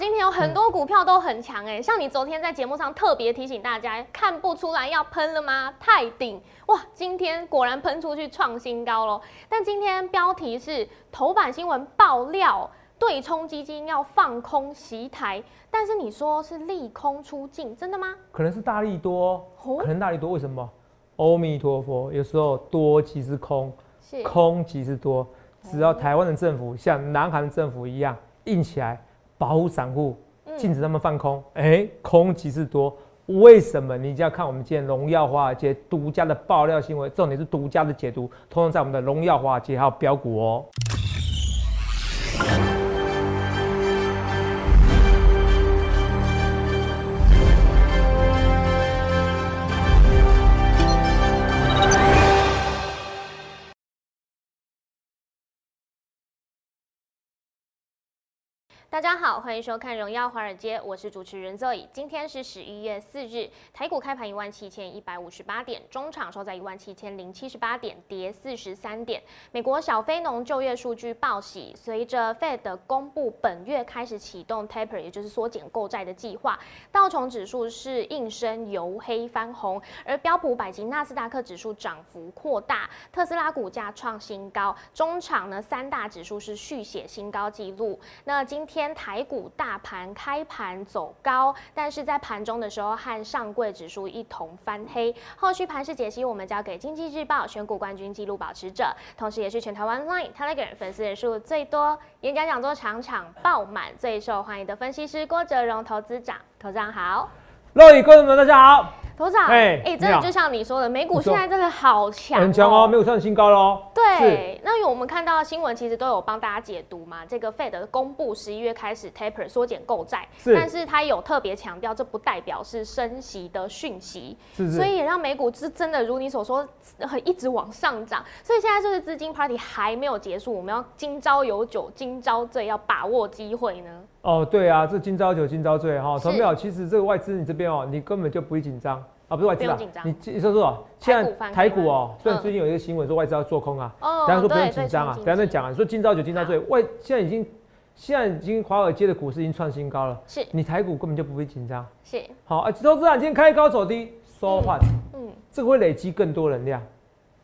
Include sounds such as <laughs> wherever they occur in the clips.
今天有很多股票都很强哎，像你昨天在节目上特别提醒大家，看不出来要喷了吗？太顶哇！今天果然喷出去创新高喽。但今天标题是头版新闻爆料，对冲基金要放空袭台，但是你说是利空出尽，真的吗？可能是大力多，可能大力多，为什么？阿弥陀佛，有时候多即是空，空即是多。只要台湾的政府像南韩的政府一样硬起来，保护散户，禁止他们放空，哎，空即是多。为什么？你就要看我们今天荣耀华尔街独家的爆料新闻，重点是独家的解读，通常在我们的荣耀华尔街还有标股哦。大家好，欢迎收看《荣耀华尔街》，我是主持人 Zoe。今天是十一月四日，台股开盘一万七千一百五十八点，中场收在一万七千零七十八点，跌四十三点。美国小非农就业数据报喜，随着 Fed 公布本月开始启动 Taper，也就是缩减购债的计划，道琼指数是应声由黑翻红，而标普百及纳斯达克指数涨幅扩大，特斯拉股价创新高。中场呢，三大指数是续写新高纪录。那今天。台股大盘开盘走高，但是在盘中的时候和上柜指数一同翻黑。后续盘势解析，我们交给经济日报选股冠军纪录保持者，同时也是全台湾 Line Telegram 粉丝人数最多、演讲讲座场场爆满、最受欢迎的分析师郭哲荣投资长。投资长好，各位观众们大家好。头长，哎，真的就像你说的，美股现在真的好强，很强哦，没有创新高喽。对，那因为我们看到新闻，其实都有帮大家解读嘛。这个 Fed 公布十一月开始 taper 缩减购债，但是他有特别强调，这不代表是升息的讯息，所以也让美股是真的如你所说，一直往上涨。所以现在就是资金 party 还没有结束，我们要今朝有酒今朝醉，要把握机会呢。哦，对啊，这今朝酒今朝醉哈，同有，其实这个外资你这边哦，你根本就不会紧张啊，不是外资啊，你你说说，现在台股哦，虽然最近有一个新闻说外资要做空啊，哦，大家说不用紧张啊，等下再讲啊，说今朝酒今朝醉，外现在已经现在已经华尔街的股市已经创新高了，是，你台股根本就不会紧张，是，好啊，投资啊，今天开高走低说话，嗯，这个会累积更多能量，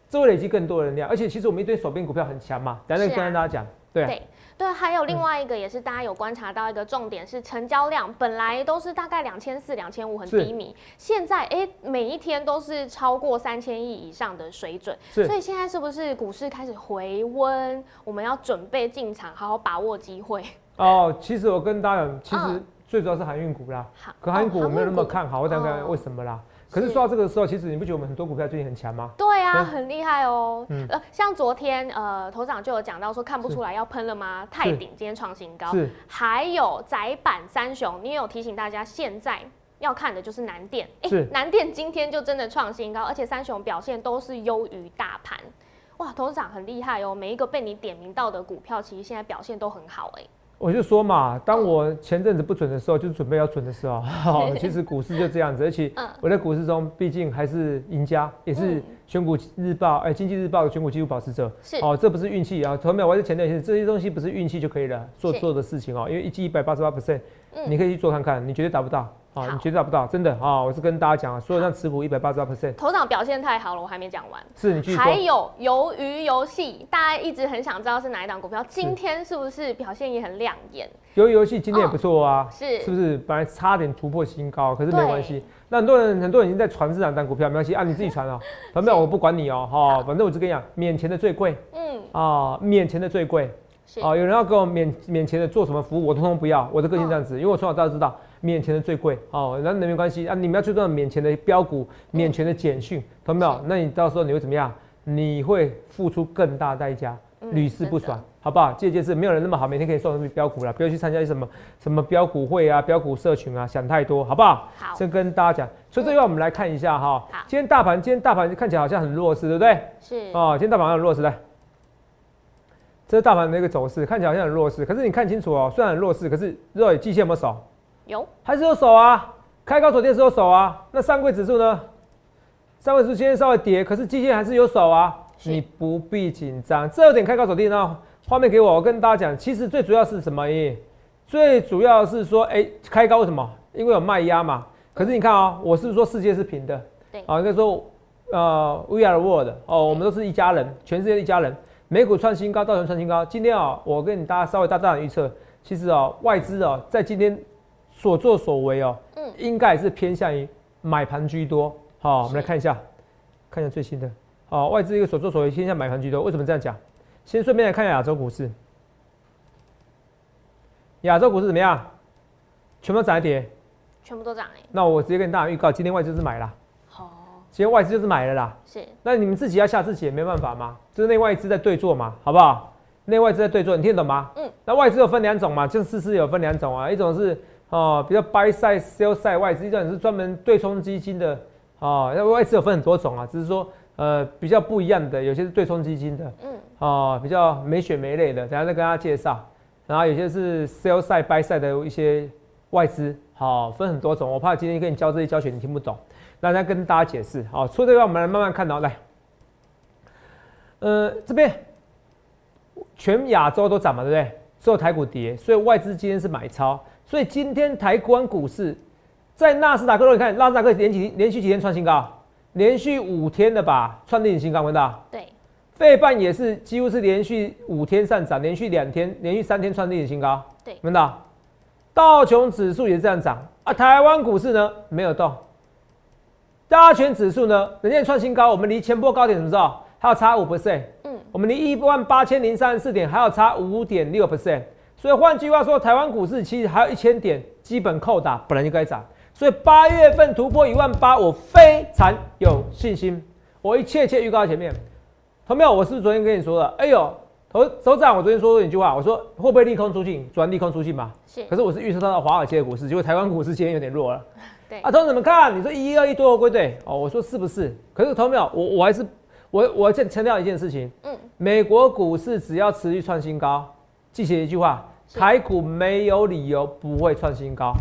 这会累积更多能量，而且其实我们一堆手边股票很强嘛，等下再跟大家讲，对。对，还有另外一个也是大家有观察到一个重点是成交量，本来都是大概两千四、两千五很低迷，现在哎每一天都是超过三千亿以上的水准，所以现在是不是股市开始回温？我们要准备进场，好好把握机会。<laughs> 哦，其实我跟大家讲，其实最主要是航运股啦，可航运股我没有那么看好，我讲讲为什么啦。可是说到这个时候，其实你不觉得我们很多股票最近很强吗？对啊，很厉害哦。呃，像昨天呃，头长就有讲到说看不出来要喷了吗？泰鼎今天创新高。是。还有窄板三雄，你也有提醒大家，现在要看的就是南电。是。南电今天就真的创新高，而且三雄表现都是优于大盘。哇，头长很厉害哦，每一个被你点名到的股票，其实现在表现都很好哎。我就说嘛，当我前阵子不准的时候，就是准备要准的时候。<laughs> <laughs> 其实股市就这样子，而且我在股市中毕竟还是赢家，也是选股日报哎，经济日报的选股技术保持者。是哦，这不是运气啊，同秒我还是前段时间这些东西不是运气就可以了，做做的事情哦，因为一季一百八十八 percent，你可以去做看看，你绝对达不到。啊，你绝对找不到，真的啊！我是跟大家讲啊，所有像持股一百八十二 percent，头场表现太好了，我还没讲完。是你继续还有鱿鱼游戏，大家一直很想知道是哪一档股票，今天是不是表现也很亮眼？鱿鱼游戏今天也不错啊，是是不是？本来差点突破新高，可是没关系。那很多人很多人已经在传这两档股票，没关系啊，你自己传哦。<laughs> 朋友我不管你哦，哈，反正我就跟你讲，免钱的最贵，嗯啊，免钱的最贵。哦，有人要给我免免钱的做什么服务，我通通不要。我的个性这样子，因为我从小到大知道。免钱的最贵哦，那那没关系啊。你们要去做免钱的标股、免钱的简讯，懂没有？那你到时候你会怎么样？你会付出更大代价，屡试不爽，好不好？这件事没有人那么好，每天可以送什么标股了，不要去参加什么什么标股会啊、标股社群啊，想太多，好不好？好，先跟大家讲。所以这一块我们来看一下哈。好，今天大盘，今天大盘看起来好像很弱势，对不对？是。哦，今天大盘很弱势，来，这是大盘的一个走势，看起来好像很弱势，可是你看清楚哦，虽然很弱势，可是肉眼季线有没有守？有，还是有手啊？开高走跌是有手啊？那上柜指数呢？上柜指数今天稍微跌，可是基线还是有手啊？你不必紧张，这有点开高走低呢。画面给我，我跟大家讲，其实最主要是什么？最主要是说，哎，开高为什么？因为有卖压嘛。可是你看啊，我是说世界是平的？对，啊，应该说，呃，We are the world，哦，我们都是一家人，全世界一家人。美股创新高，道琼创新高。今天啊，我跟你大家稍微大胆预测，其实啊，外资啊，在今天所作所为哦，嗯，应该是偏向于买盘居多。好，我们来看一下，看一下最新的。好，外资一个所作所为偏向买盘居多，为什么这样讲？先顺便来看一下亚洲股市。亚洲股市怎么样？全部涨跌？全部都涨哎。那我直接跟大家预告，今天外资是买了。好。今天外资就是买了啦。是。那你们自己要下自己也没办法嘛，就是内外资在对坐嘛，好不好？内外资在对坐，你听懂吗？嗯。那外资有分两种嘛，就是事有分两种啊，一种是哦比较 buy side sell side 外资，这种是专门对冲基金的哦。那外资有分很多种啊，只是说呃比较不一样的，有些是对冲基金的，嗯。哦，比较没血没泪的，等下再跟大家介绍。然后有些是 sell side buy side 的一些外资，好，分很多种。我怕今天跟你教这些教学你听不懂，那再跟大家解释。好，除了这个，我们来慢慢看到来。呃，这边全亚洲都涨嘛，对不对？只有台股跌，所以外资今天是买超。所以今天台湾股市在纳斯达克，你看纳斯达克连几连续几天创新高，连续五天的吧，创历史新高，看到？对。费半也是几乎是连续五天上涨，连续两天、连续三天创历史新高。对，闻到道琼指数也是这样涨啊。台湾股市呢没有动，大权指数呢人家创新高，我们离前波高点什么时候还要差五 percent？嗯，我们离一万八千零三十四点还要差五点六 percent。所以换句话说，台湾股市其实还有一千点基本扣打，本来就该涨。所以八月份突破一万八，我非常有信心。我一切切预告前面。同没有？我是不是昨天跟你说了？哎呦，头首长，我昨天说过一句话，我说会不会利空出尽？转利空出尽嘛。是。可是我是预测到华尔街的股市，结果台湾股市今天有点弱了。<laughs> 对。啊，同怎么看？你说一、二一多归队哦，我说是不是？可是同没有？我我还是我我再强调一件事情。嗯。美国股市只要持续创新高，记起一句话：台股没有理由不会创新高。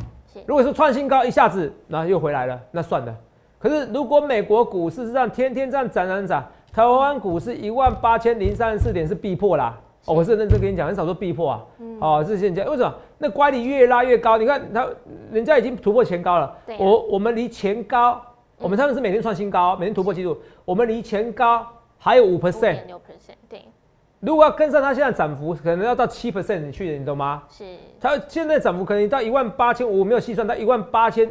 如果说创新高一下子，那又回来了，那算了。可是如果美国股市是这样天天这样涨涨涨。台湾股市一万八千零三十四点是必破啦，哦，我是认真跟你讲，很少说必破啊，哦，是现在为什么？那乖离越拉越高，你看他，人家已经突破前高了，我我们离前高，我们他们是每天创新高，每天突破记录，我们离前高还有五 percent，六 percent，对。如果要跟上它现在涨幅，可能要到七 percent 去，你懂吗？是。它现在涨幅可能到一万八千我，没有细算到一万八千。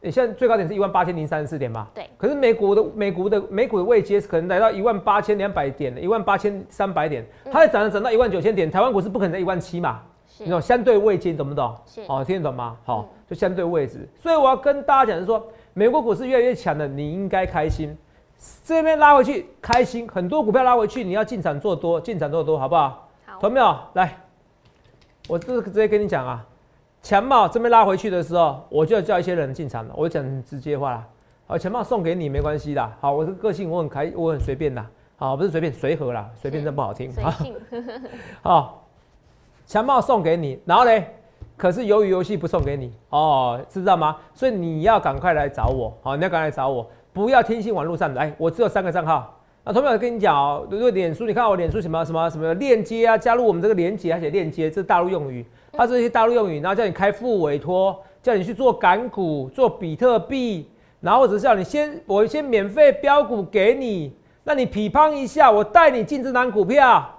你现在最高点是一万八千零三十四点吧？对。可是美股的美股的美股的位阶可能来到一万八千两百点的，一万八千三百点，它在涨涨到一万九千点。台湾股市不可能在一万七嘛？你懂相对位阶，懂不懂？是。哦，听得懂吗？好，就相对位置。所以我要跟大家讲是说，美国股市越来越强了，你应该开心。这边拉回去开心，很多股票拉回去，你要进场做多，进场做多，好不好？好。懂没有？来，我这直接跟你讲啊。强帽这边拉回去的时候，我就要叫一些人进场了。我讲直接话啦，好，强帽送给你没关系的。好，我这个个性我很开，我很随便的。好，不是随便随和啦，随便真不好听。随性。<laughs> 好，强帽送给你，然后呢，可是鱿鱼游戏不送给你哦，知道吗？所以你要赶快来找我，好，你要赶快来找我，不要听信网络上的。哎，我只有三个账号。那同学跟你讲哦，如果脸书，你看我脸书什么什么什么链接啊，加入我们这个链接，而且链接这是大陆用语。它是一些大陆用语，然后叫你开副委托，叫你去做港股、做比特币，然后或者是叫你先我先免费标股给你，那你匹乓一下，我带你进这档股票。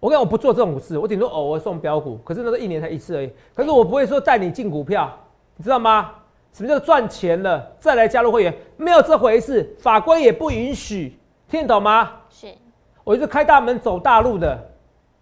我跟你讲，我不做这种事，我顶多偶尔送标股，可是那个一年才一次而已。可是我不会说带你进股票，你知道吗？什么叫赚钱了再来加入会员？没有这回事，法规也不允许，听得懂吗？是，我就是开大门走大路的。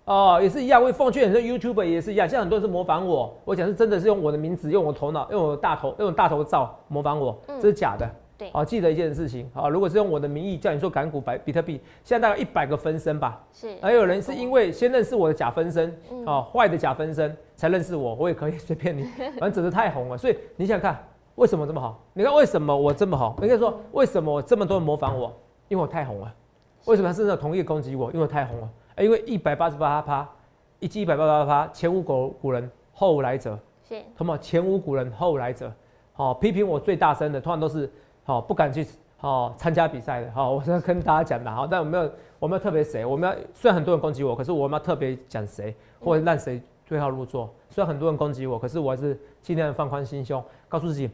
哦，也是一样，我奉劝很多 YouTube 也是一样，现在很多人是模仿我，我讲是真的是用我的名字，用我头脑，用我大头，用大头照模仿我，这是假的。对，哦，记得一件事情，哦，如果是用我的名义叫你说港股、白比特币，现在大概一百个分身吧，是，还有人是因为先认识我的假分身，哦，坏的假分身才认识我，我也可以随便你，反正整的太红了，所以你想看为什么这么好？你看为什么我这么好？你可以说为什么我这么多人模仿我？因为我太红了。为什么甚至同意攻击我？因为我太红了。因为一百八十八趴，一季一百八十八趴，前无古古人后来者，是，同吗？前无古人后来者，好，批评我最大声的，通常都是好不敢去好参加比赛的，好，我是要跟大家讲的，好，但我没有我没有特别谁，我们要虽然很多人攻击我，可是我们要特别讲谁，或者让谁对号入座。虽然很多人攻击我，可是我还是尽量放宽心胸，告诉自己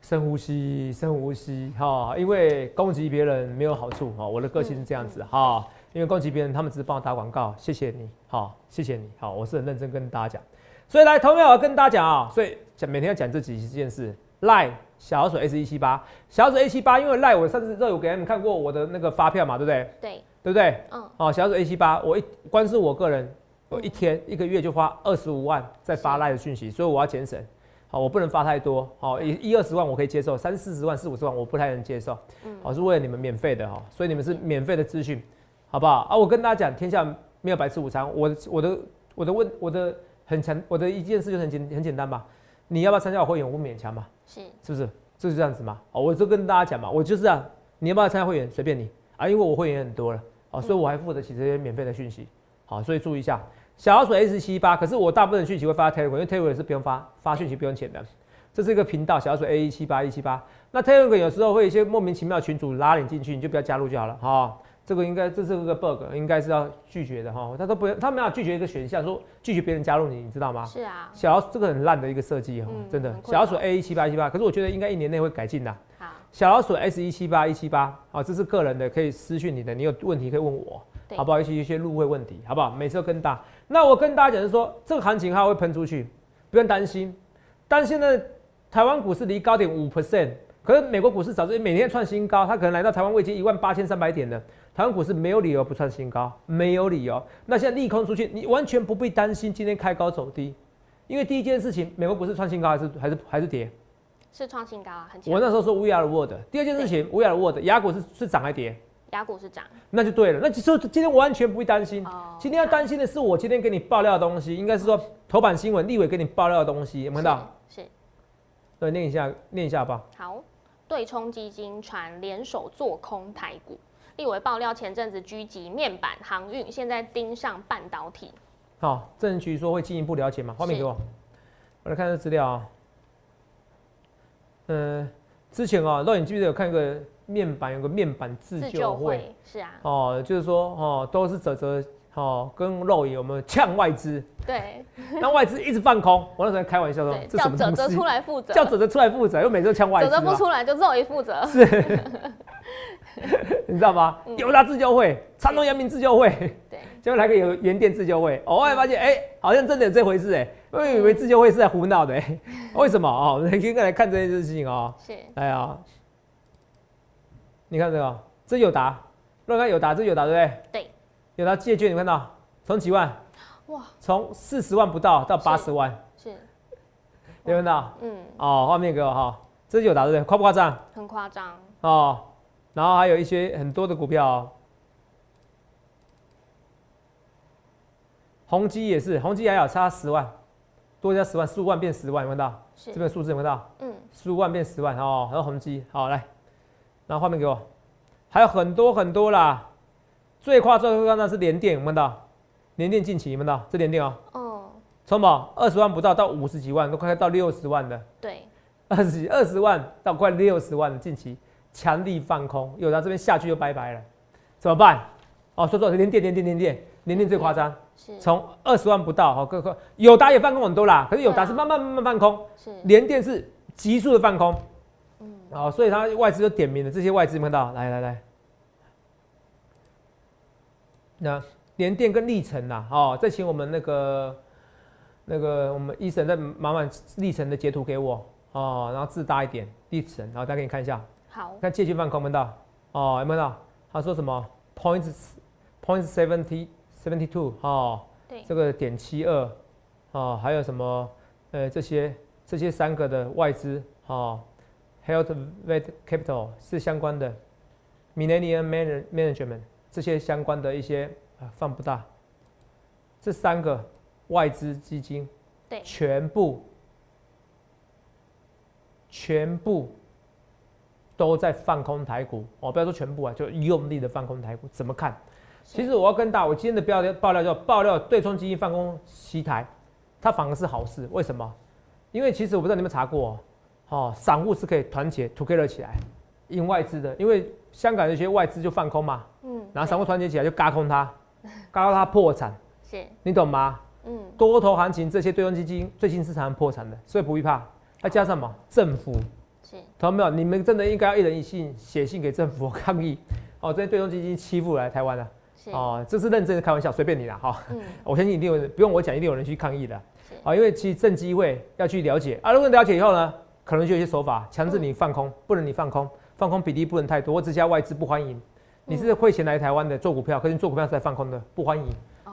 深呼吸，深呼吸哈。因为攻击别人没有好处哈，我的个性是这样子哈。因为攻击别人，他们只是帮我打广告，谢谢你好，谢谢你好，我是很认真跟大家讲。所以来，投票我要跟大家讲啊，所以讲每天要讲这几件事。赖小老鼠 S 一七八，小老鼠 A 七八，因为赖我上次都有给你们看过我的那个发票嘛，对不对？对，对不对？嗯。哦，小老鼠 A 七八，我一光是我个人，我一天一个月就花二十五万在发赖的讯息，所以我要减省。好，我不能发太多。好，一一二十万我可以接受，三四十万、四五十万我不太能接受。嗯。好，是为了你们免费的哈，所以你们是免费的资讯。好不好啊？我跟大家讲，天下没有白吃午餐。我我的我的问我的很强，我的一件事就很简很简单嘛。你要不要参加我会员？我不勉强嘛。是是不是？就是这样子嘛。哦，我就跟大家讲嘛，我就是啊。你要不要参加会员？随便你啊，因为我会员很多了哦，所以我还负得起这些免费的讯息。好，所以注意一下，小老鼠 S 七八。可是我大部分讯息会发 Telegram，因为 Telegram 是不用发发讯息不用钱的。这是一个频道，小老鼠 A 一七八一七八。那 Telegram 有时候会有一些莫名其妙群主拉你进去，你就不要加入就好了哈。这个应该这是个 bug，应该是要拒绝的哈。他都不，他没有拒绝一个选项，说拒绝别人加入你，你知道吗？是啊。小老鼠这个很烂的一个设计哈，真的。小老鼠 A 一七八一七八，可是我觉得应该一年内会改进的。好。小老鼠 S 一七八一七八，好，这是个人的，可以私讯你的，你有问题可以问我，好不好？一些一些入会问题，好不好？每次都更大。那我跟大家讲是说，这个行情它会喷出去，不用担心。担心呢，台湾股市离高点五 percent，可是美国股市早就每天创新高，它可能来到台湾位阶一万八千三百点的。台湾股市没有理由不创新高，没有理由。那现在利空出去，你完全不必担心今天开高走低，因为第一件事情，美国股市创新高还是还是还是跌？是创新高啊，很。我那时候说 We are the world。第二件事情，We are the world，雅股是是涨还跌？雅股是涨，那就对了。那其实今天完全不会担心。今天要担心的是我今天给你爆料的东西，应该是说头版新闻，立委给你爆料的东西，有没有看到？是。对，念一下，念一下吧。好，对冲基金传联手做空台股。立委爆料，前阵子狙击面板、航运，现在盯上半导体。好，证据说会进一步了解吗？画面给我，我来看这资料啊。嗯，之前啊，肉眼记得有看一个面板，有个面板自救会，是啊。哦，就是说哦，都是泽泽哦，跟肉眼有没有呛外资？对。<laughs> 那外资一直放空，我那时候开玩笑说，叫泽泽出来负责，叫泽泽出来负责，因为每次都呛外资。泽泽不出来就肉眼负责。是。<laughs> 你知道吗？友达自救会、长隆、阳明自救会，对，<laughs> 结果来个有原电自救会，偶尔发现，哎，好像真的有这回事，哎，我以为自救会是在胡闹的，哎，为什么啊？我们应该来看这件事情哦。是，哎呀，你看这个，这有达，乱看有达，这有达对不对？对，有达借券，你看到从几万，哇，从四十万不到到八十万，是，有看到？嗯，哦，画面给我哈，这是友达对不对？夸不夸张？很夸张。哦。然后还有一些很多的股票，宏基也是，宏基还有差十万，多加十万，十五万变十万，有看到？这边数字有看到？嗯，十五万变十万哦，还有宏基，好来，然后画面给我，还有很多很多啦，最夸张最夸张是联电，有看到？联电近期有看到？这联电哦，哦，从宝二十万不到到五十几万，都快到六十万的，对，二十二十万到快六十万的近期。强力放空，有的这边下去就拜拜了，怎么办？哦，说说连电连电连电。连电最夸张，从二十万不到，好，各个友达也放空很多啦，可是友达是慢慢慢慢放空，是。连电是急速的放空，嗯，好，所以它外资就点名了，这些外资没看到，来来来，那连电跟历程呐，哦，再请我们那个那个我们医生再麻烦历程的截图给我，哦，然后字大一点，历程，然后再给你看一下。好，看借券放空没到哦，有没有到？他说什么？Point point seventy seventy two 哦，对，这个点七二哦，还有什么？呃，这些这些三个的外资哦，Health Vet Capital 是相关的，Millennium Management 这些相关的一些啊放不大，这三个外资基金对，全部全部。都在放空台股哦，不要说全部啊，就用力的放空台股，怎么看？其实我要跟大，我今天的标爆料叫爆料对冲基金放空西台，它反而是好事。为什么？因为其实我不知道你们查过哦，散户是可以团结 together 起来赢外资的，因为香港那些外资就放空嘛，嗯，然后散户团结起来就嘎空它，嘎到它破产，<laughs> 是，你懂吗？嗯，多头行情，这些对冲基金最近是常常破产的，所以不必怕。再加上嘛，政府是，看到没有？你们真的应该要一人一信写信给政府抗议。哦，这些对冲基金欺负来台湾了，哦，这是认真的开玩笑，随便你了哈。嗯，<laughs> 我相信一定有人，不用我讲，一定有人去抗议的。啊，因为其实正机会要去了解啊，如果了解以后呢，可能就有些手法强制你放空，不能你放空，放空比例不能太多，我只加外资不欢迎。你是汇钱来台湾的做股票，可是你做股票是在放空的，不欢迎。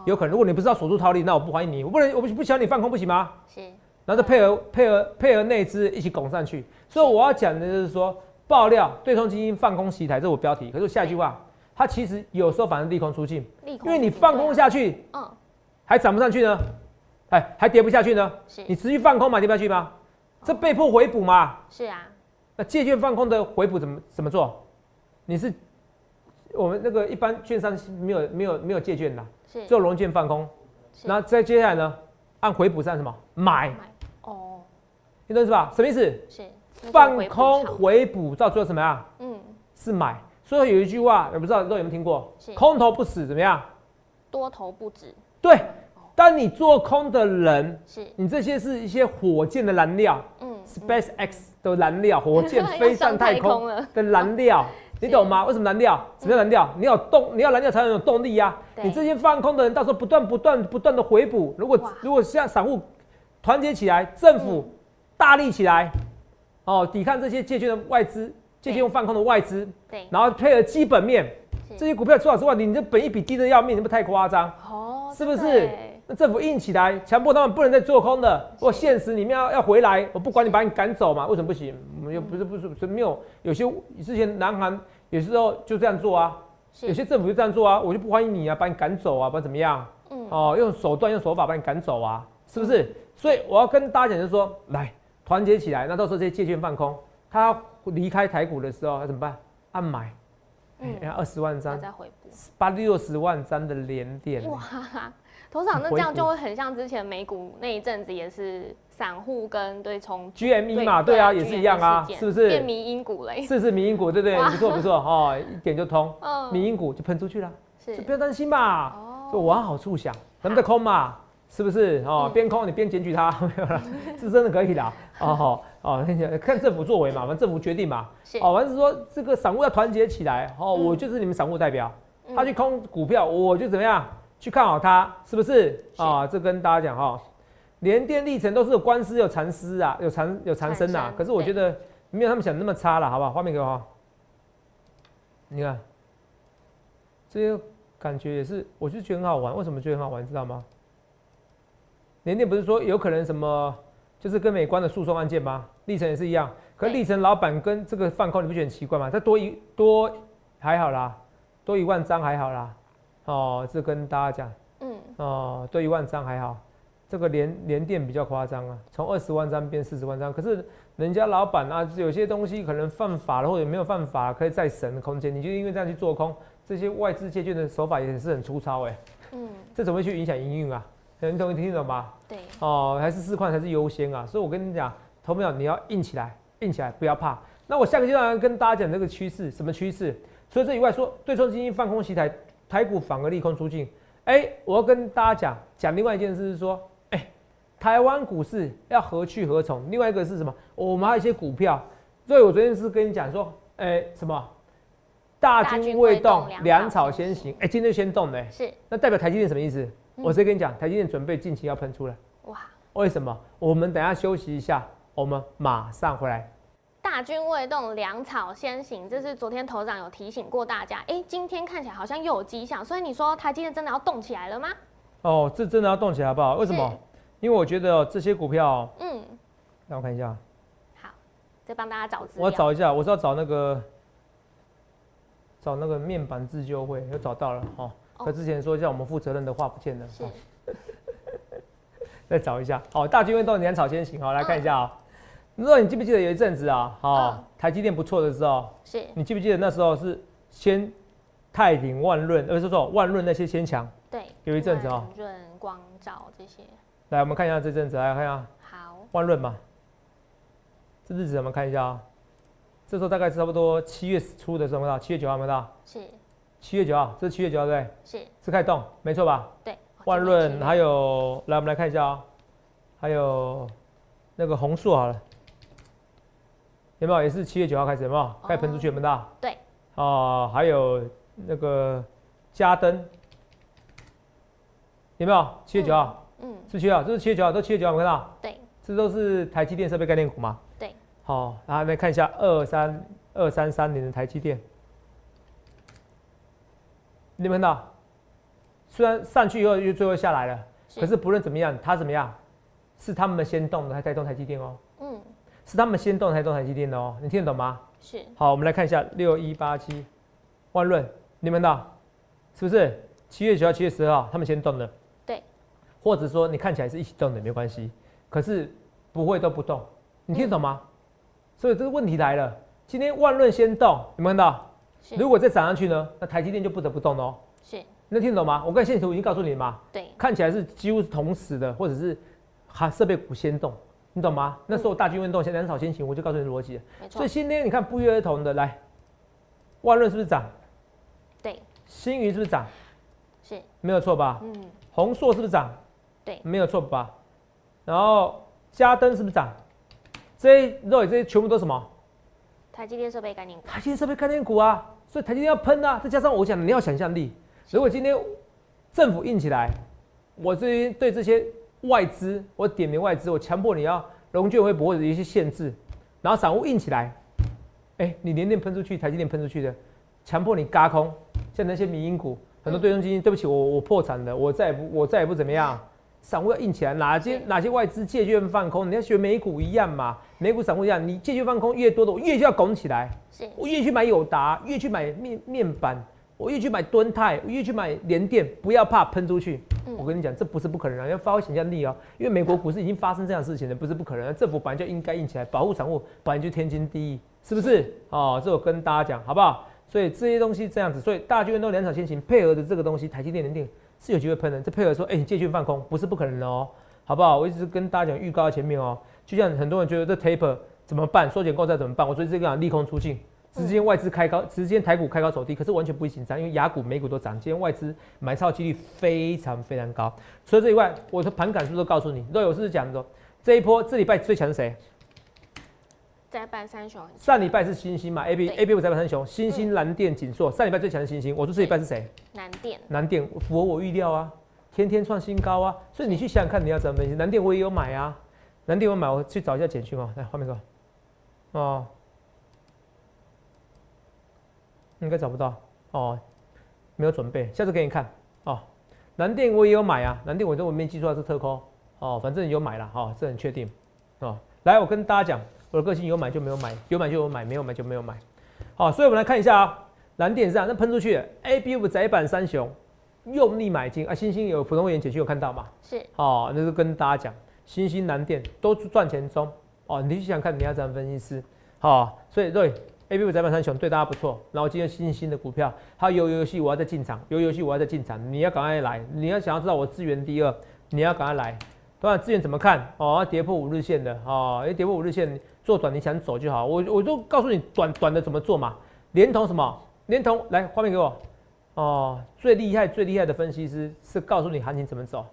有可能，如果你不知道锁住套利，那我不欢迎你，我不能，我不不希望你放空，不行吗？是。然后再配合配合配合内资一起拱上去，所以我要讲的就是说，爆料对冲基金放空洗台，这是我标题。可是下一句话，它其实有时候反而利空出尽，因为你放空下去，嗯，还涨不上去呢，哎，还跌不下去呢，是。你持续放空嘛，跌不下去吗？这被迫回补嘛？是啊。那借券放空的回补怎么怎么做？你是我们那个一般券商没有没有没有借券的，是做融券放空，那再接下来呢，按回补上什么买？你懂是吧？什么意思？是放空回补到最后什么样？嗯，是买。所以有一句话，我不知道都有没有听过？空头不死怎么样？多头不止。对，当你做空的人，是你这些是一些火箭的燃料，嗯，Space X 的燃料，火箭飞上太空的燃料，<laughs> 你懂吗？为什么燃料？什么叫燃料？你要动，你要燃料才能有动力呀。你这些放空的人，到时候不断不断不断的回补，如果如果像散户团结起来，政府。大力起来，哦，抵抗这些借券的外资，借券用放空的外资，对，然后配合基本面，这些股票说老实话，你这本一比低的要命，你不太夸张？哦，是不是？那政府硬起来，强迫他们不能再做空的，或现实里面要要回来，我不管你把你赶走嘛？为什么不行？我们又不是不是是没有，有些之前南韩有时候就这样做啊，有些政府就这样做啊，我就不欢迎你啊，把你赶走啊，不然怎么样？嗯，哦，用手段用手法把你赶走啊，是不是？所以我要跟大家讲，就是说，来。团结起来，那到时候这些借券放空，他离开台股的时候，他怎么办？按买，哎，二十万张，八六十万张的连电。哇，头场那这样就会很像之前美股那一阵子，也是散户跟对冲 GME 嘛，对啊，也是一样啊，是不是？变迷因股了，是是迷因股，对不对？不错不错哈，一点就通，迷因股就喷出去了，是，不要担心嘛，就往好处想，咱们在空嘛。是不是哦？边空你边检举他，<laughs> 没有了，是真的可以的。哦好哦，看政府作为嘛，反正政府决定嘛。哦，反正是说这个散户要团结起来。哦，我就是你们散户代表，他去空股票，我就怎么样去看好它，是不是？啊，这跟大家讲哈，连电历程都是有官司有蚕丝啊，有蚕有缠身呐。可是我觉得没有他们想那么差了，好不好？画面给我。你看，这些感觉也是，我就觉得很好玩。为什么觉得很好玩？知道吗？连电不是说有可能什么，就是跟美观的诉讼案件吗？历程也是一样，可历程老板跟这个放空，你不觉得很奇怪吗？他多一多还好啦，多一万张还好啦，哦，这跟大家讲，嗯，哦，对一万张还好，这个连连电比较夸张啊，从二十万张变四十万张，可是人家老板啊，有些东西可能犯法了或者没有犯法，可以再审的空间，你就因为这样去做空，这些外资借券的手法也是很粗糙哎，嗯，这怎么会去影响营运啊？你懂听懂吧？对，哦，还是四块才是优先啊，所以我跟你讲，投票你要硬起来，硬起来，不要怕。那我下个阶段跟大家讲这个趋势，什么趋势？除了这以外，说对冲基金放空袭台，台股反而利空出尽。哎，我要跟大家讲讲另外一件事是说，哎，台湾股市要何去何从？另外一个是什么？我们还有一些股票，所以我昨天是跟你讲说，哎，什么？大军未动，粮草先行。哎，今天先动的，是，那代表台积电什么意思？我直接跟你讲，台积电准备近期要喷出来。哇！为什么？我们等下休息一下，我们马上回来。大军未动，粮草先行，这是昨天头长有提醒过大家。哎，今天看起来好像又有迹象，所以你说台积电真的要动起来了吗？哦，这真的要动起来，好不好？为什么？因为我觉得这些股票，嗯，让我看一下。好，再帮大家找资料。我找一下，我是要找那个找那个面板自救会，又找到了，哈。和之前说叫我们负责任的话不见了，是。<laughs> 再找一下，好，大军运动粮草先行，好，来看一下啊。如果你记不记得有一阵子啊，好，台积电不错的时候，是。你记不记得那时候是先泰鼎、万润，呃，是说万润那些先强，对，有一阵子啊。润、光照这些。来，我们看一下这阵子，来看一下。好。万润嘛，这日子我们看一下啊。这时候大概是差不多七月初的时候，到七月九号没到？是。七月九号，这是七月九号对？是是开动，没错吧？对。万润还有，来我们来看一下啊，还有那个红树好了，有没有？也是七月九号开始有没有？开始喷出去有没有？对。啊，还有那个嘉登，有没有？七月九号，嗯，是七月号，这是七月九号，都七月九号，看到？对。这都是台积电设备概念股吗？对。好，然后来看一下二三二三三零的台积电，你们看到？虽然上去以后又最后下来了，可是不论怎么样，它怎么样？是他们先动的，还带动台积电哦。嗯，是他们先动才动台积电的哦。你听得懂吗？是。好，我们来看一下六一八七万润，你们的，是不是七月九号、七月十二号他们先动的？对。或者说你看起来是一起动的，没关系。可是不会都不动，你听得懂吗？所以这个问题来了，今天万润先动，有没有看到？如果再涨上去呢，那台积电就不得不动哦。是。能听得懂吗？我刚才线图已经告诉你了嘛？对，看起来是几乎是同时的，或者是哈设备股先动，你懂吗？那时候大军运动，现在人少先行，我就告诉你逻辑。所以今天你看不约而同的来，万润是不是涨？对。新余是不是涨？是。没有错吧？嗯。宏硕是不是涨？对。没有错吧？然后嘉登是不是涨？这些肉这些全部都什么？台积电设备概念股。台积电设备概念股啊，所以台积电要喷啊，再加上我讲你要想象力。如果今天政府硬起来，我这边对这些外资，我点名外资，我强迫你要融券会不会有一些限制，然后散户硬起来，哎，你连电喷出去，台积电喷出去的，强迫你嘎空，像那些民营股，很多对冲基金，对不起，我我破产了，我再也不我再也不怎么样，散户要硬起来，哪些哪些外资借券放空，你要学美股一样嘛，美股散户一样，你借券放空越多的，我越就要拱起来，我越去买友达，越去买面面板。我越去买敦泰，我越去买联电，不要怕喷出去。我跟你讲，这不是不可能啊，要发挥想象力哦。因为美国股市已经发生这样的事情了，不是不可能。政府本来就应该硬起来，保护散户本来就天经地义，是不是？哦，这我跟大家讲好不好？所以这些东西这样子，所以大军都两场先行配合的这个东西，台积电、联电是有机会喷的。这配合说，哎，你借券放空，不是不可能的哦，好不好？我一直跟大家讲预告在前面哦。就像很多人觉得这 taper 怎么办，缩减购债怎么办？我说这个利空出尽。直接外资开高，直接台股开高走低，可是完全不会紧张，因为雅股、美股都涨，今天外资买超几率非常非常高。除了这以外，我的盘感是不是都告诉你？若有是讲的，这一波这礼拜最强是谁？在板三雄。上礼拜是星星嘛？A B A B 五在板三雄，星星、蓝电、锦硕。上礼拜最强的星星，我说这礼拜是谁？蓝电。蓝电符合我预料啊，天天创新高啊，所以你去想想看，你要怎么分析？蓝电我也有买啊，蓝电我买，我去找一下简讯哦，来画面哥，哦。应该找不到哦，没有准备，下次给你看哦。蓝电我也有买啊，蓝电我这我没记错是特扣哦，反正有买了哈，这很确定哦。来，我跟大家讲，我的个性有买就没有买，有买就有买，没有买就没有买。好，所以我们来看一下啊，蓝电是啊，那喷出去，A B U 窄板三雄用力买进啊，星星有普通会员解析有看到吗？是，哦，那就跟大家讲，星星蓝电都赚钱中哦，你去想看你要怎样分析师，好，所以对。A B 五窄板三雄对大家不错，然后今天新兴的股票，还有游戏我要再进场，有游戏我要再进场，你要赶快来，你要想要知道我资源第二，你要赶快来。当然资源怎么看？哦，要跌破五日线的哦，要跌破五日线做短，你想走就好。我我都告诉你短短的怎么做嘛。连同什么？连同来画面给我。哦，最厉害最厉害的分析师是告诉你行情怎么走。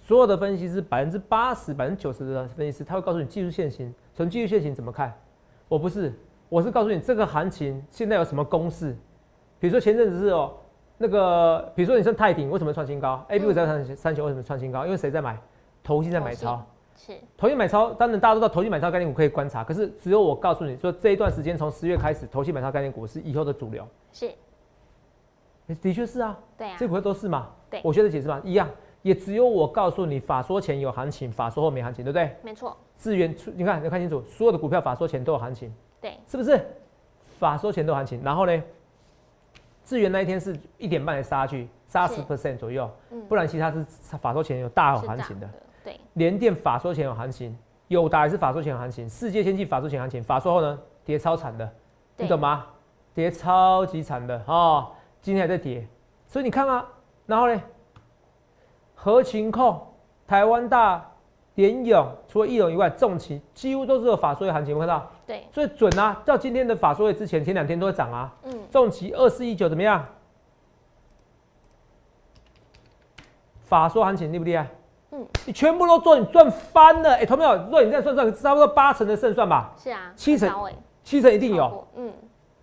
所有的分析师百分之八十、百分之九十的分析师，他会告诉你技术线型，从技术线型怎么看。我不是。我是告诉你，这个行情现在有什么公式？比如说前阵子是哦，那个比如说你像泰鼎为什么创新高？A B 股在三三千为什么创新高？因为谁在买？投信在买超。是。投信买超，当然大家都知道投信买超概念股可以观察，可是只有我告诉你说，这一段时间从十月开始，投信买超概念股是以后的主流。是。的确是啊。对啊。这股票都是嘛？对。我学的解释嘛，一样，也只有我告诉你，法说前有行情，法说后没行情，对不对？没错。资源出，你看，你看清楚，所有的股票法说前都有行情。对，是不是？法说前都行情，然后呢？智源那一天是一点半的杀去，杀十 percent 左右，不然其他是法说前有大有行情的。对，联电法说前有行情，友达也是法说前有行情，世界先进法说前行情，法说后呢跌超惨的，你懂吗？跌超级惨的哦，今天还在跌，所以你看啊，然后呢？合情控、台湾大。联勇除了易勇以外，重旗几乎都是有法说会行情，有看到？对，所以准啊！到今天的法说会之前，前两天都会涨啊。嗯，重旗二四一九怎么样？法说行情厉不厉害？嗯，你全部都做，你赚翻了。哎，同没有，如果你这样算算，差不多八成的胜算吧？是啊，七成，七成一定有。嗯，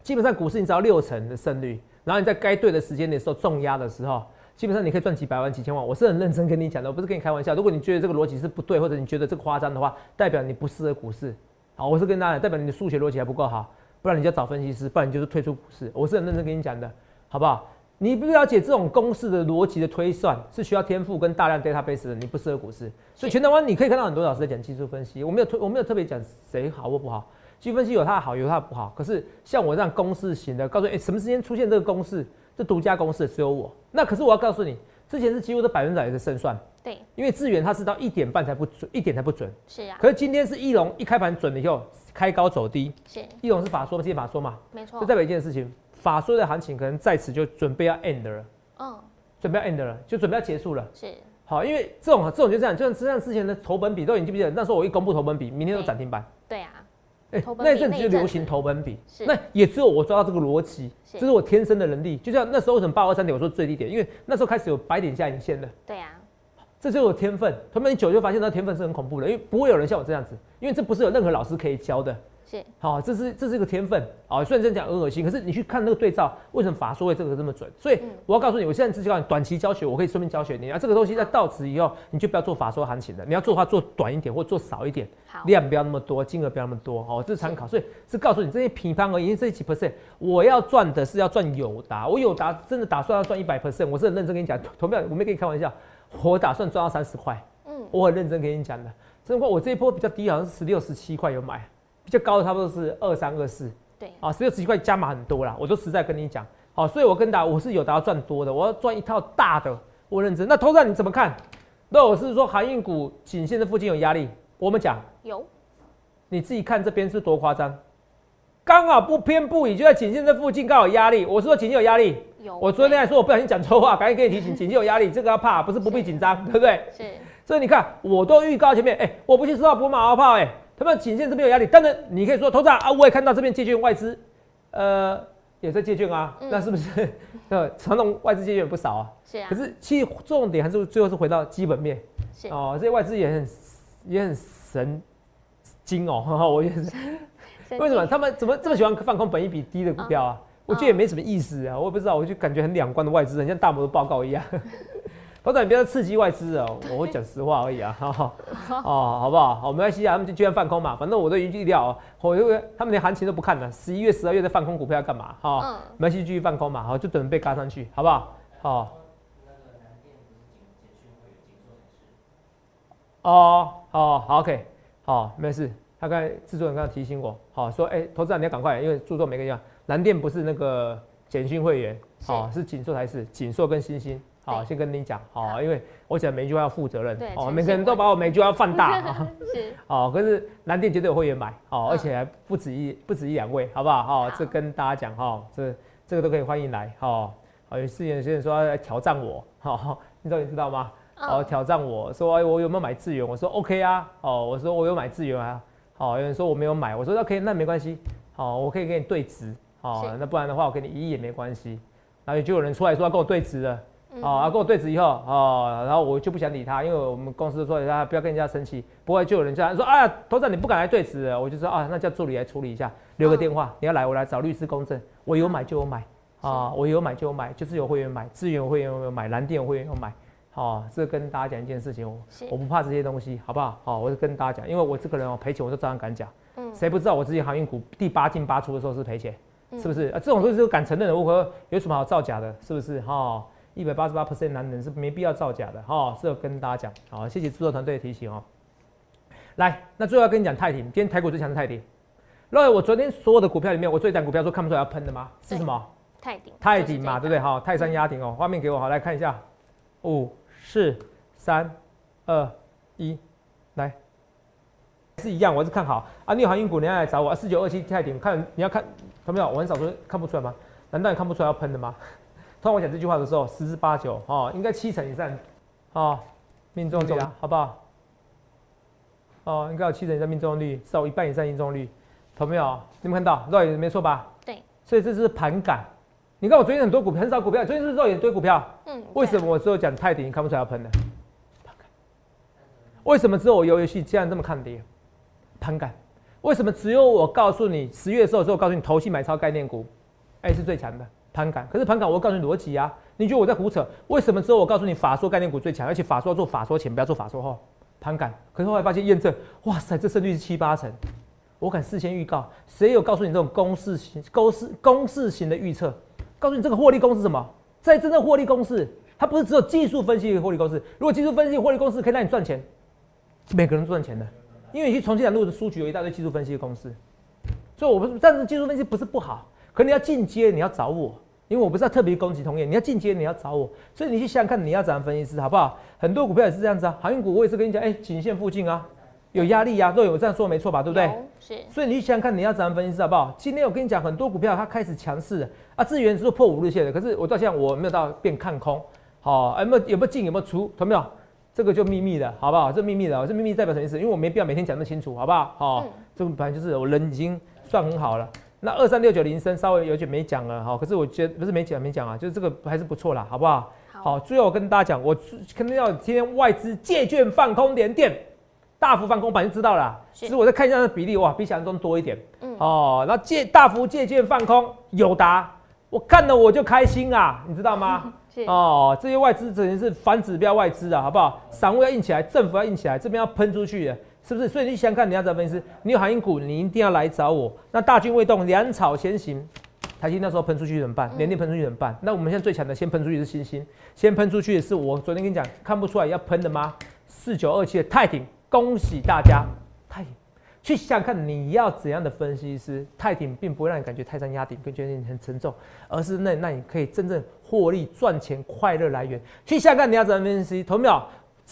基本上股市你只要六成的胜率，然后你在该对的时间点时候重压的时候，基本上你可以赚几百万、几千万。我是很认真跟你讲的，我不是跟你开玩笑。如果你觉得这个逻辑是不对，或者你觉得这个夸张的话，代表你不适合股市。好，我是跟大家代表你的数学逻辑还不够好，不然你就找分析师，不然你就是退出股市。我是很认真跟你讲的，好不好？你不了解这种公式的逻辑的推算，是需要天赋跟大量 database 的，你不适合股市。所以全台湾你可以看到很多老师在讲技术分析，我没有推，我没有特别讲谁好或不好。技术分析有它的好，有它不好。可是像我这样公式型的，告诉你，哎，什么时间出现这个公式，这独家公式只有我。那可是我要告诉你，之前是几乎都百分之百的胜算。对，因为资源它是到一点半才不准，一点才不准。是啊。可是今天是翼龙一开盘准了以后，开高走低。是。翼龙是法说，接法说嘛。没错。就代表一件事情，法说的行情可能在此就准备要 end 了。嗯。准备要 end 了，就准备要结束了。是。好，因为这种这种就这样，就像像之前的投本比都已经记不记得？那时候我一公布投本比，明天都涨停板。对啊。哎，那一阵子就流行投本比，那也只有我抓到这个逻辑，这是我天生的能力。就像那时候为什么八二三点我说最低点，因为那时候开始有白点下影线的。对啊。这就是我天分，他们一久就发现那天分是很恐怖的，因为不会有人像我这样子，因为这不是有任何老师可以教的。是，好，这是这是一个天分，啊，虽然这样讲很恶心，可是你去看那个对照，为什么法说会这个这么准？所以我要告诉你，我现在只教你短期教学，我可以顺便教学你啊。这个东西在到此以后，你就不要做法说行情了，你要做的话做短一点，或做少一点，量不要那么多，金额不要那么多，哦，这是参考。所以是告诉你这些平方而已，这几 percent，我要赚的是要赚友达，我友达真的打算要赚一百 percent，我是很认真跟你讲，投票我没跟你开玩笑，我打算赚到三十块。嗯我很认真跟你讲的，真的话，我这一波比较低，好像是十六、十七块有买，比较高的差不多是二三、二四。对，啊，十六、十七块加码很多啦，我都实在跟你讲，好，所以我跟大家我是有达到赚多的，我要赚一套大的，我认真。那头上你怎么看？那我是说航运股颈线的附近有压力，我们讲有，你自己看这边是多夸张，刚好不偏不倚，就在颈线这附近刚好压力。我是说颈线有压力，有。我昨天还说我不小心讲错话，赶紧给你提醒，颈线有压力，这个要怕，不是不必紧张，对不对？是。所以你看，我都预告前面，哎，我不去四号不马后炮，哎，他们颈线这边有压力。当然，你可以说，投资啊，我也看到这边借券外资，呃，也在借券啊，那是不是？<laughs> 呃，传统外资借券不少啊。是啊。可是，其实重点还是最后是回到基本面。是。哦，这些外资也很也很神经哦，<laughs> 我也是。<laughs> 为什么他们怎么这么喜欢放空本益比低的股票啊？我觉得也没什么意思啊，我也不知道，我就感觉很两光的外资，很像大摩的报告一样。老板，你不要刺激外资哦，我会讲实话而已啊，<laughs> 哦，好不好？好，没关系啊，他们就居然放空嘛，反正我都已经预料，我因为他们连行情都不看了，十一月、十二月在放空股票要干嘛？哈，没关系，继续放空嘛，好，就等被嘎上去，好不好？好。哦，好，好，OK，好，没事。他刚才制作人刚刚提醒我，好说，哎，投资人你要赶快，因为著作没跟样，蓝电不是那个简讯会员，好，是锦硕才是，锦硕跟星星。好，先跟你讲，好，因为我讲每句话要负责任，哦，每个人都把我每句话放大，<laughs> 是，哦，可是蓝店绝对有会员买，哦，而且还不止一不止一两位，好不好？好，这跟大家讲，哈，这这个都可以欢迎来，哈，好，有事有些人说要来挑战我，哈，你知道你知道吗？哦，挑战我说，哎，我有没有买资源？我说 OK 啊，哦，我说我有买资源啊，好，有人说我没有买，我说 OK，那没关系，好，我可以跟你对值，好，那不然的话我给你一亿也没关系，然后就有人出来说要跟我对值了。啊，跟我对质以后，哦，然后我就不想理他，因为我们公司说他不要跟人家生气，不会就有人这样说，哎呀，头长你不敢来对质，我就说啊，那叫助理来处理一下，留个电话，你要来我来找律师公证，我有买就有买，啊，我有买就有买，就是有会员买，资源会员有买，蓝电会员有买，好，这跟大家讲一件事情，我我不怕这些东西，好不好？好，我就跟大家讲，因为我这个人哦赔钱我都照样敢讲，嗯，谁不知道我自己航运股第八进八出的时候是赔钱，是不是？啊，这种东西是敢承认的，我有什么好造假的？是不是？哈。一百八十八 percent 男人是没必要造假的哈，是要跟大家讲好，谢谢制作团队的提醒哦。来，那最后要跟你讲泰鼎，今天台股最强是泰鼎。那我昨天所有的股票里面，我最强股票说看不出来要喷的吗？是什么？泰鼎。泰鼎嘛，对不对？哈，泰山压顶哦，画面给我好，来看一下，五、四、三、二、一，来，是一样，我是看好啊。你有航运股，你要来找我啊。四九二七泰鼎，看你要看，看没有？我很少说看不出来吗？难道你看不出来要喷的吗？当我讲这句话的时候，十之八九哦，应该七成以上哦，命中率好不好？哦，应该有七成以上命中率，至少一半以上命中率，懂没有？你们看到肉眼，没错吧？对。所以这是盘感，你看我昨天很多股票，很少股票，昨天是不是有一堆股票？嗯。为什么我只有讲泰迪，你看不出来要喷的？为什么只有我游游戏竟然这么看跌？盘感？为什么只有我告诉你十月的时候，之后告诉你投信买超概念股，哎是最强的盘感？可是盘感我告诉你逻辑啊，你觉得我在胡扯？为什么之后我告诉你法说概念股最强，而且法说要做法说前，不要做法说后？盘感？可是后来发现验证，哇塞，这胜率是七八成。我敢事先预告，谁有告诉你这种公式型、公式公式型的预测？告诉你这个获利公式什么？在真正获利公式，它不是只有技术分析的获利公式。如果技术分析获利公式可以让你赚钱，每个人赚钱的，因为你去重庆南路的书局有一大堆技术分析的公式。所以我不是，但是技术分析不是不好，可你要进阶，你要找我，因为我不是要特别攻击同业，你要进阶，你要找我。所以你去想想看，你要怎样分析师好不好？很多股票也是这样子啊，航运股我也是跟你讲，哎，颈线附近啊。有压力呀，对，我这样说没错吧？对不对？是。所以你去想想看，你要怎样分析好不好？今天我跟你讲，很多股票它开始强势啊，资源是破五日线的，可是我到现在我没有到变看空，好，有没有有没有进有没有出？懂没有？这个就秘密的，好不好？这秘密的，这秘密代表什么意思？因为我没必要每天讲那么清楚，好不好？好，这个本来就是我人已经算很好了。那二三六九零升稍微有点没讲了，哈，可是我觉得不是没讲没讲啊，就是这个还是不错啦，好不好？好，最后我跟大家讲，我肯定要今天外资借券放空连电。大幅放空反正知道了，其实我再看一下那比例，哇，比想象中多一点。嗯哦，然后借大幅借券放空友达，我看了我就开心啊，你知道吗？<laughs> 哦，这些外资只能是反指标外资啊，好不好？散户要硬起来，政府要硬起来，这边要喷出去的，是不是？所以你想看，你要怎么分析师？你有航运股，你一定要来找我。那大军未动，粮草先行，台积那时候喷出去怎么办？连电喷出去怎么办？那我们现在最强的，先喷出去是星星，先喷出去的是我昨天跟你讲，看不出来要喷的吗？四九二七的泰鼎。恭喜大家，泰鼎，去想看你要怎样的分析师，泰鼎并不会让你感觉泰山压顶，跟觉得你很沉重，而是那那你可以真正获利赚钱快乐来源。去想看你要怎样分析，同没有？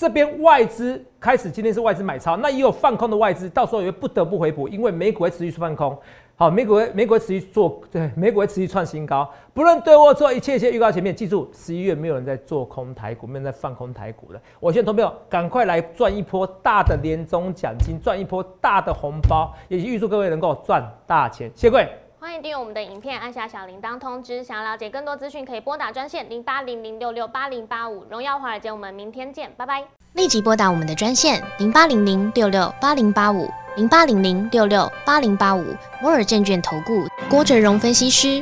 这边外资开始今天是外资买超，那也有放空的外资，到时候也会不得不回补，因为美股会持续放空。好，美股会美股会持续做，对，美股会持续创新高。不论对或错，一切一切预告前面，记住，十一月没有人在做空台股，没有人在放空台股的。我现在投票，赶快来赚一波大的年终奖金，赚一波大的红包，也预祝各位能够赚大钱。谢谢各位，欢迎订阅我们的影片，按下小铃铛通知。想要了解更多资讯，可以拨打专线零八零零六六八零八五。荣耀华尔街，我们明天见，拜拜。立即拨打我们的专线零八零零六六八零八五。零八零零六六八零八五摩尔证券投顾郭哲荣分析师，